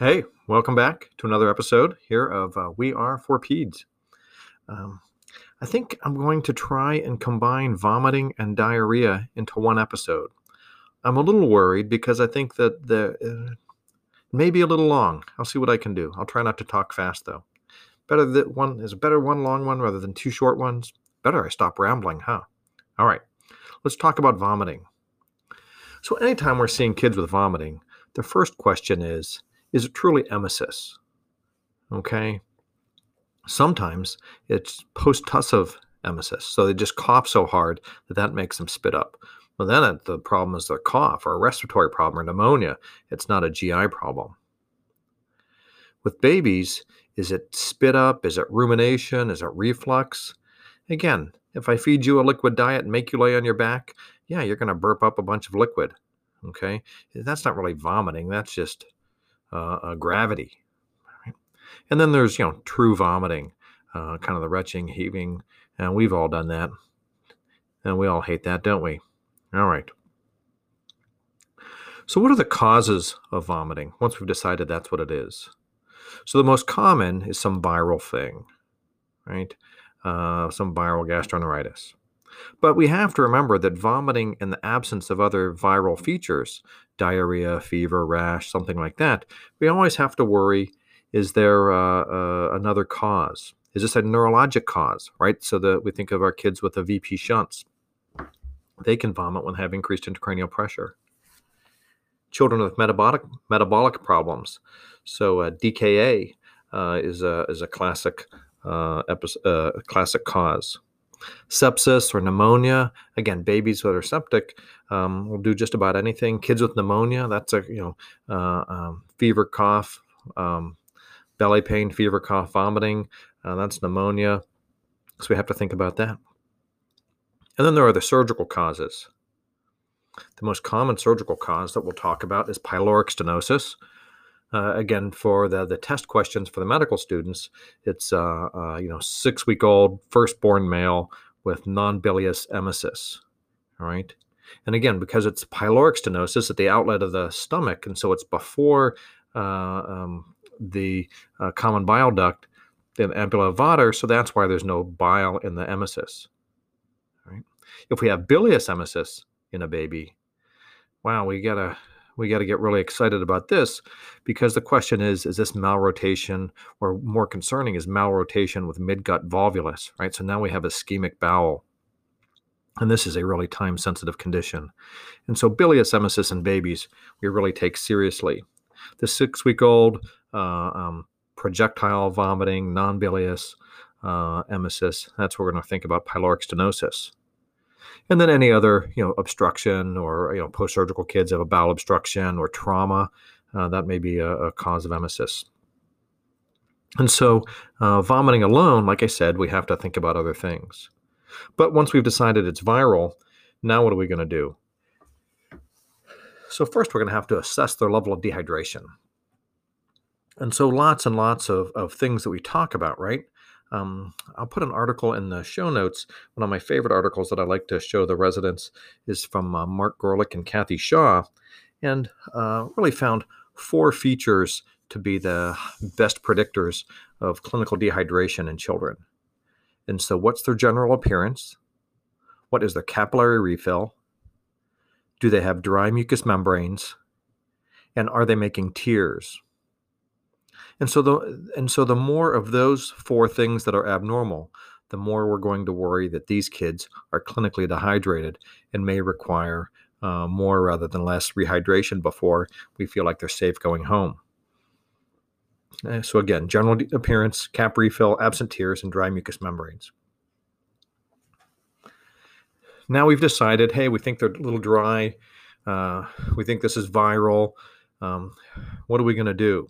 Hey, welcome back to another episode here of uh, We Are for Peds. Um, I think I'm going to try and combine vomiting and diarrhea into one episode. I'm a little worried because I think that the uh, may be a little long. I'll see what I can do. I'll try not to talk fast though. Better that one is better one long one rather than two short ones. Better I stop rambling, huh? All right, let's talk about vomiting. So anytime we're seeing kids with vomiting, the first question is is it truly emesis? Okay. Sometimes it's post-tussive emesis. So they just cough so hard that that makes them spit up. Well, then the problem is their cough or a respiratory problem or pneumonia. It's not a GI problem. With babies, is it spit up? Is it rumination? Is it reflux? Again, if I feed you a liquid diet and make you lay on your back, yeah, you're going to burp up a bunch of liquid. Okay. That's not really vomiting. That's just uh, uh, gravity. And then there's, you know, true vomiting, uh, kind of the retching, heaving. And we've all done that. And we all hate that, don't we? All right. So, what are the causes of vomiting once we've decided that's what it is? So, the most common is some viral thing, right? Uh, some viral gastroenteritis. But we have to remember that vomiting in the absence of other viral features, diarrhea, fever, rash, something like that, we always have to worry is there uh, uh, another cause? Is this a neurologic cause, right? So that we think of our kids with a VP shunts. They can vomit when they have increased intracranial pressure. Children with metabolic metabolic problems. So uh, DKA uh, is a is a classic uh, episode, uh, classic cause sepsis or pneumonia. Again, babies that are septic um, will do just about anything. Kids with pneumonia, that's a you know uh, um, fever, cough, um, belly pain, fever, cough, vomiting. Uh, that's pneumonia. So we have to think about that. And then there are the surgical causes. The most common surgical cause that we'll talk about is pyloric stenosis. Uh, again, for the, the test questions for the medical students, it's uh, uh, you know six week old firstborn male with non bilious emesis. All right, and again because it's pyloric stenosis at the outlet of the stomach, and so it's before uh, um, the uh, common bile duct, the ampulla of Vater, so that's why there's no bile in the emesis. All right, if we have bilious emesis in a baby, wow, we gotta we got to get really excited about this because the question is is this malrotation or more concerning is malrotation with midgut volvulus right? So now we have ischemic bowel. And this is a really time sensitive condition. And so bilious emesis in babies we really take seriously. The six week old uh, um, projectile vomiting non-bilious uh, emesis that's what we're going to think about pyloric stenosis and then any other you know obstruction or you know post-surgical kids have a bowel obstruction or trauma uh, that may be a, a, cause of emesis. And so uh, vomiting alone like i said we have to think about other things. But once we've decided it's viral now what are we going to do? So first we're going to have to assess their level of dehydration. And so lots and lots of, of things that we talk about right um, I'll put an article in the show notes. One of my favorite articles that I like to show the residents is from uh, Marc Gorelick and Kathy Shaw, and uh, really found four features to be the best predictors of clinical dehydration in children. And so, what's their general appearance? What is their capillary refill? Do they have dry mucous membranes? And are they making tears? And so the and so the more of those four things that are abnormal, the more we're going to worry that these kids are clinically dehydrated and may require uh, more rather than less rehydration before we feel like they're safe going home. Uh, so again, general appearance, cap refill, absent tears, and dry mucous membranes. Now we've decided, hey, we think they're a little dry. Uh, we think this is viral. Um, what are we going to do?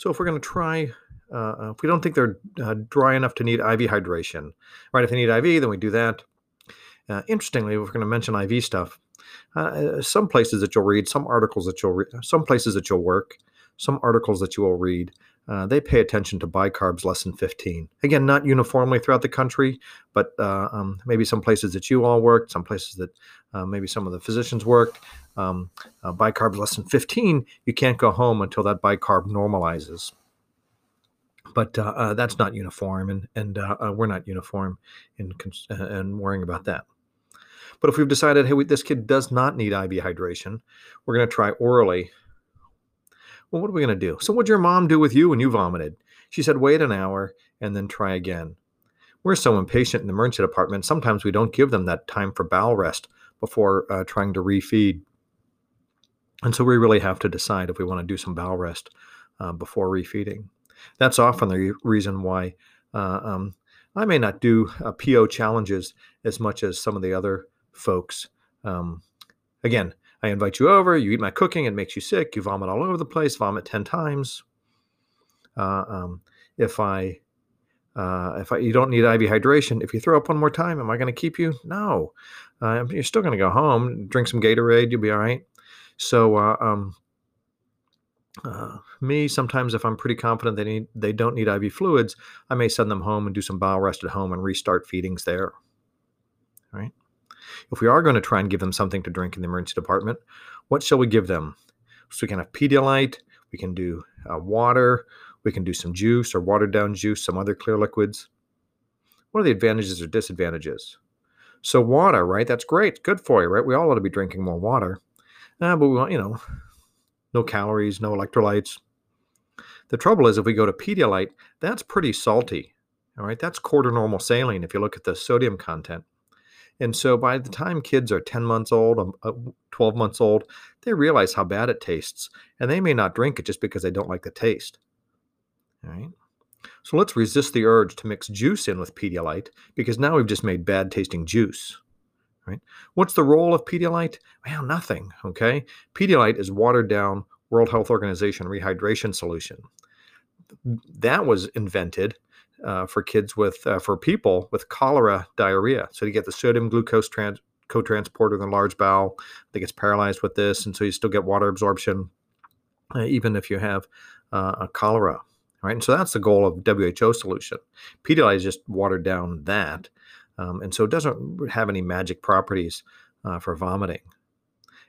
So if we're going to try, uh, uh, if we don't think they're uh, dry enough to need IV hydration, right? If they need IV, then we do that. Uh, interestingly, we're going to mention IV stuff, uh, some places that you'll read, some articles that you'll read, some places that you'll work, some articles that you will read, uh, they pay attention to bicarbs less than 15. Again, not uniformly throughout the country, but uh, um, maybe some places that you all worked, some places that uh, maybe some of the physicians worked. Um, uh, bicarbs less than 15, you can't go home until that bicarb normalizes. But uh, uh, that's not uniform, and, and we're not uniform in, in worrying about that. But if we've decided, hey, we, this kid does not need IV hydration, we're going to try orally well, what are we going to do? So, what'd your mom do with you when you vomited? She said, wait an hour and then try again. We're so impatient in the emergency department, sometimes we don't give them that time for bowel rest before uh, trying to refeed. And so we really have to decide if we want to do some bowel rest uh, before refeeding. That's often the reason why uh, um, I may not do uh, PO challenges as much as some of the other folks. Um, again, I invite you over, you eat my cooking, it makes you sick, you vomit all over the place, vomit 10 times. Uh, um, if I uh, if I, you don't need IV hydration, if you throw up one more time, am I going to keep you? No. Uh, you're still going to go home, drink some Gatorade, you'll be all right. So, uh, um, uh, me, sometimes if I'm pretty confident they need, they don't need IV fluids, I may send them home and do some bowel rest at home and restart feedings there. All right. If we are going to try and give them something to drink in the emergency department, what shall we give them? So we can have Pedialyte, we can do uh, water, we can do some juice or watered down juice, some other clear liquids. What are the advantages or disadvantages? So water, right? That's great, good for you, right? We all ought to be drinking more water, uh, but we want, you know, no calories, no electrolytes. The trouble is, if we go to Pedialyte, that's pretty salty. All right, that's quarter normal saline if you look at the sodium content. And so by the time kids are 10 months old, um, uh, 12 months old, they realize how bad it tastes. And they may not drink it just because they don't like the taste. All right. So let's resist the urge to mix juice in with Pedialyte because now we've just made bad tasting juice. Right? What's the role of Pedialyte? Well, nothing. Okay. Pedialyte is watered down World Health Organization rehydration solution. That was invented uh, for kids with uh, for people with cholera diarrhea. So you get the sodium glucose trans- co-transporter in the large bowel that gets paralyzed with this, and so you still get water absorption uh, even if you have uh, a cholera. Right, and so that's the goal of WHO solution. Pedialyte is just watered down that, um, and so it doesn't have any magic properties uh, for vomiting.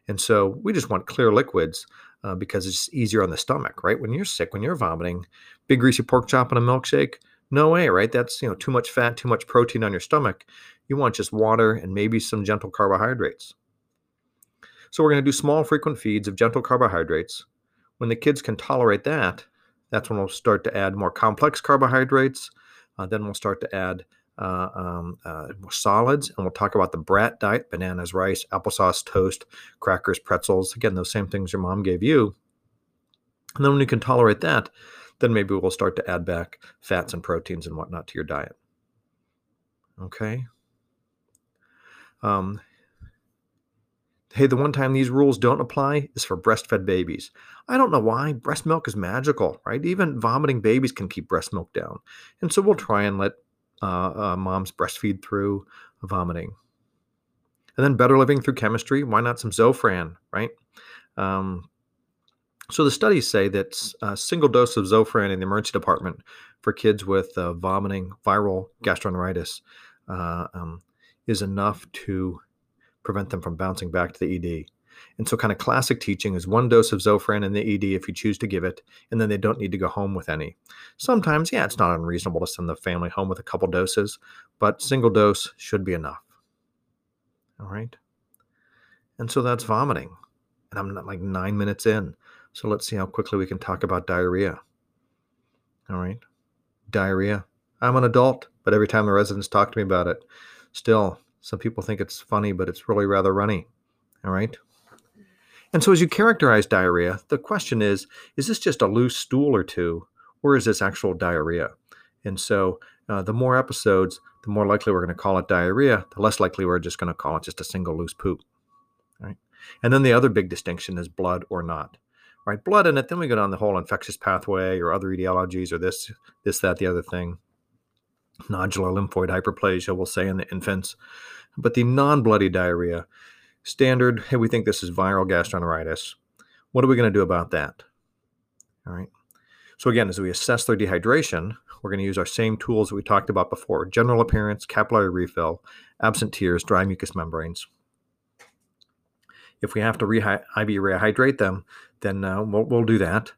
And so we just want clear liquids uh, because it's easier on the stomach, right? When you're sick, when you're vomiting, big greasy pork chop and a milkshake, no way, right? That's you know too much fat, too much protein on your stomach. You want just water and maybe some gentle carbohydrates. So we're going to do small frequent feeds of gentle carbohydrates. When the kids can tolerate that, that's when we'll start to add more complex carbohydrates. Uh, then we'll start to add uh, um, uh, solids, and we'll talk about the brat diet: bananas, rice, applesauce, toast, crackers, pretzels. Again, those same things your mom gave you. And then when you can tolerate that, then maybe we'll start to add back fats and proteins and whatnot to your diet. Okay. Um, hey, the one time these rules don't apply is for breastfed babies. I don't know why. Breast milk is magical, right? Even vomiting babies can keep breast milk down. And so we'll try and let uh, uh, moms breastfeed through vomiting. And then better living through chemistry. Why not some Zofran, right? Um, so the studies say that a single dose of Zofran in the emergency department for kids with uh, vomiting, viral gastroenteritis, uh, um, is enough to prevent them from bouncing back to the ED. And so, kind of classic teaching is one dose of Zofran in the ED if you choose to give it, and then they don't need to go home with any. Sometimes, yeah, it's not unreasonable to send the family home with a couple doses, but single dose should be enough. All right. And so that's vomiting. And I'm like nine minutes in. So let's see how quickly we can talk about diarrhea. All right. Diarrhea. I'm an adult, but every time the residents talk to me about it, still, some people think it's funny, but it's really rather runny. All right. And so as you characterize diarrhea, the question is is this just a loose stool or two, or is this actual diarrhea? And so uh, the more episodes, the more likely we're going to call it diarrhea, the less likely we're just going to call it just a single loose poop. Right. And then the other big distinction is blood or not right? Blood in it. Then we go down the whole infectious pathway or other etiologies or this, this, that, the other thing. Nodular lymphoid hyperplasia, we'll say in the infants. But the non bloody diarrhea, standard, hey, we think this is viral gastroenteritis. What are we going to do about that? All right. So again, as we assess their dehydration, we're going to use our same tools that we talked about before: general appearance, capillary refill, absent tears, dry mucous membranes. If we have to rehy- IV rehydrate them, then uh, we'll, we'll, do that.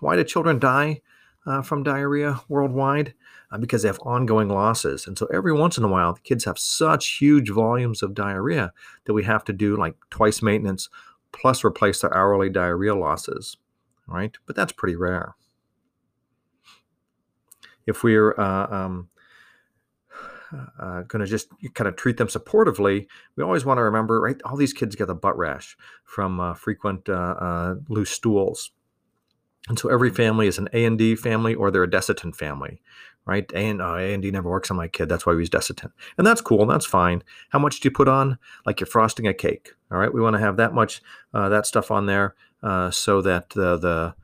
Why do children die uh, from diarrhea worldwide? Uh, because they have ongoing losses. And so every once in a while, the kids have such huge volumes of diarrhea that we have to do like twice maintenance plus replace their hourly diarrhea losses, right? But that's pretty rare. If we're uh, um, uh, going to just kind of treat them supportively, we always want to remember, right? All these kids get the butt rash from uh, frequent uh, uh, loose stools. And so every family is an A and D family or they're a Desitin family, right? A and, uh, A and D never works on my kid. That's why we use Desitin. And that's cool. That's fine. How much do you put on? Like you're frosting a cake. All right. We want to have that much, uh, that stuff on there uh, so that the, the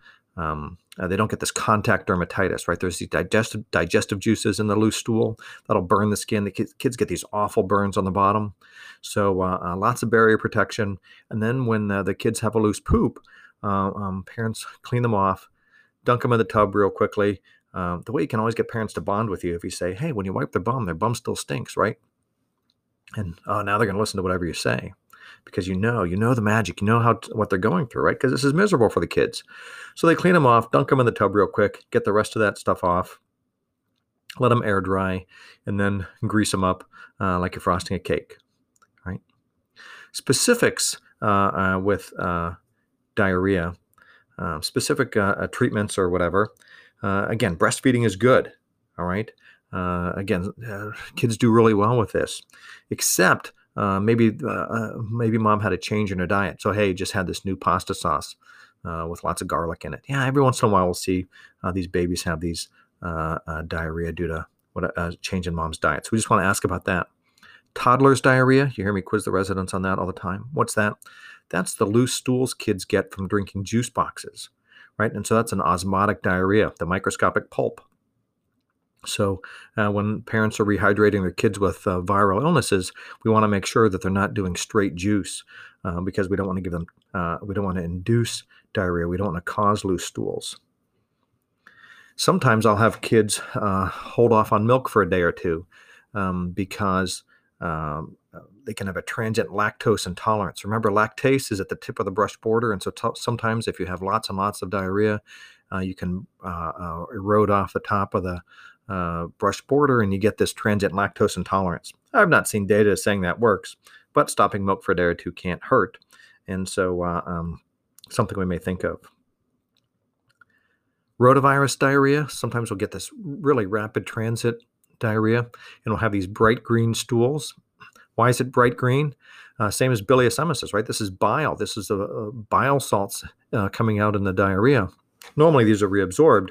um, uh, they don't get this contact dermatitis, right? There's these digestive digestive juices in the loose stool that'll burn the skin. The kids, kids get these awful burns on the bottom. So uh, uh, lots of barrier protection. And then when uh, the kids have a loose poop, uh, um, parents clean them off, dunk them in the tub real quickly. Um, the way you can always get parents to bond with you if you say, "Hey, when you wipe their bum, their bum still stinks, right?" And oh, now they're going to listen to whatever you say because you know, you know the magic, you know how what they're going through, right? Because this is miserable for the kids. So they clean them off, dunk them in the tub real quick, get the rest of that stuff off, let them air dry, and then grease them up uh, like you're frosting a cake, right? Specifics uh, uh, with uh, diarrhea, um, specific uh, uh, treatments or whatever. again, breastfeeding is good, all right? again, kids do really well with this, except uh, maybe uh, uh, maybe mom had a change in her diet. So hey, just had this new pasta sauce uh, with lots of garlic in it. Yeah, every once in a while we'll see these babies have these diarrhea due to what a change in mom's diet. So we just want to ask about that. Toddlers diarrhea. You hear me quiz the residents on that all the time. What's that? That's the loose stools kids get from drinking juice boxes, right? And so that's an osmotic diarrhea, the microscopic pulp. So, uh, when parents are rehydrating their kids with uh, viral illnesses, we want to make sure that they're not doing straight juice uh, because we don't want to give them, uh, we don't want to induce diarrhea. We don't want to cause loose stools. Sometimes I'll have kids uh, hold off on milk for a day or two um, because um, they can have a transient lactose intolerance. Remember, lactase is at the tip of the brush border, and so t- sometimes if you have lots and lots of diarrhea, uh, you can erode off the top of the uh, brush border and you get this transient lactose intolerance. I've not seen data saying that works, but stopping milk for a day or two can't hurt. And so, uh, um, something we may think of. Rotavirus diarrhea, sometimes we'll get this really rapid transit diarrhea, and we'll have these bright green stools. Why is it bright green? Uh, same as bilious emesis, right? This is bile. This is a bile salts uh, coming out in the diarrhea. Normally, these are reabsorbed,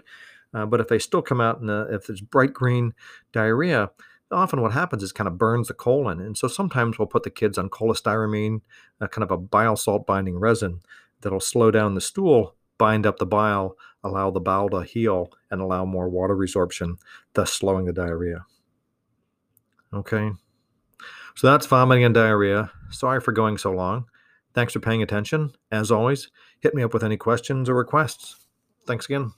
uh, but if they still come out in a, if it's bright green diarrhea, often what happens is kind of burns the colon. And so sometimes we'll put the kids on cholestyramine, uh, kind of a bile salt binding resin that'll slow down the stool, bind up the bile, allow the bowel to heal, and allow more water resorption, thus slowing the diarrhea. Okay. So that's vomiting and diarrhea. Sorry for going so long. Thanks for paying attention. As always, hit me up with any questions or requests. Thanks again.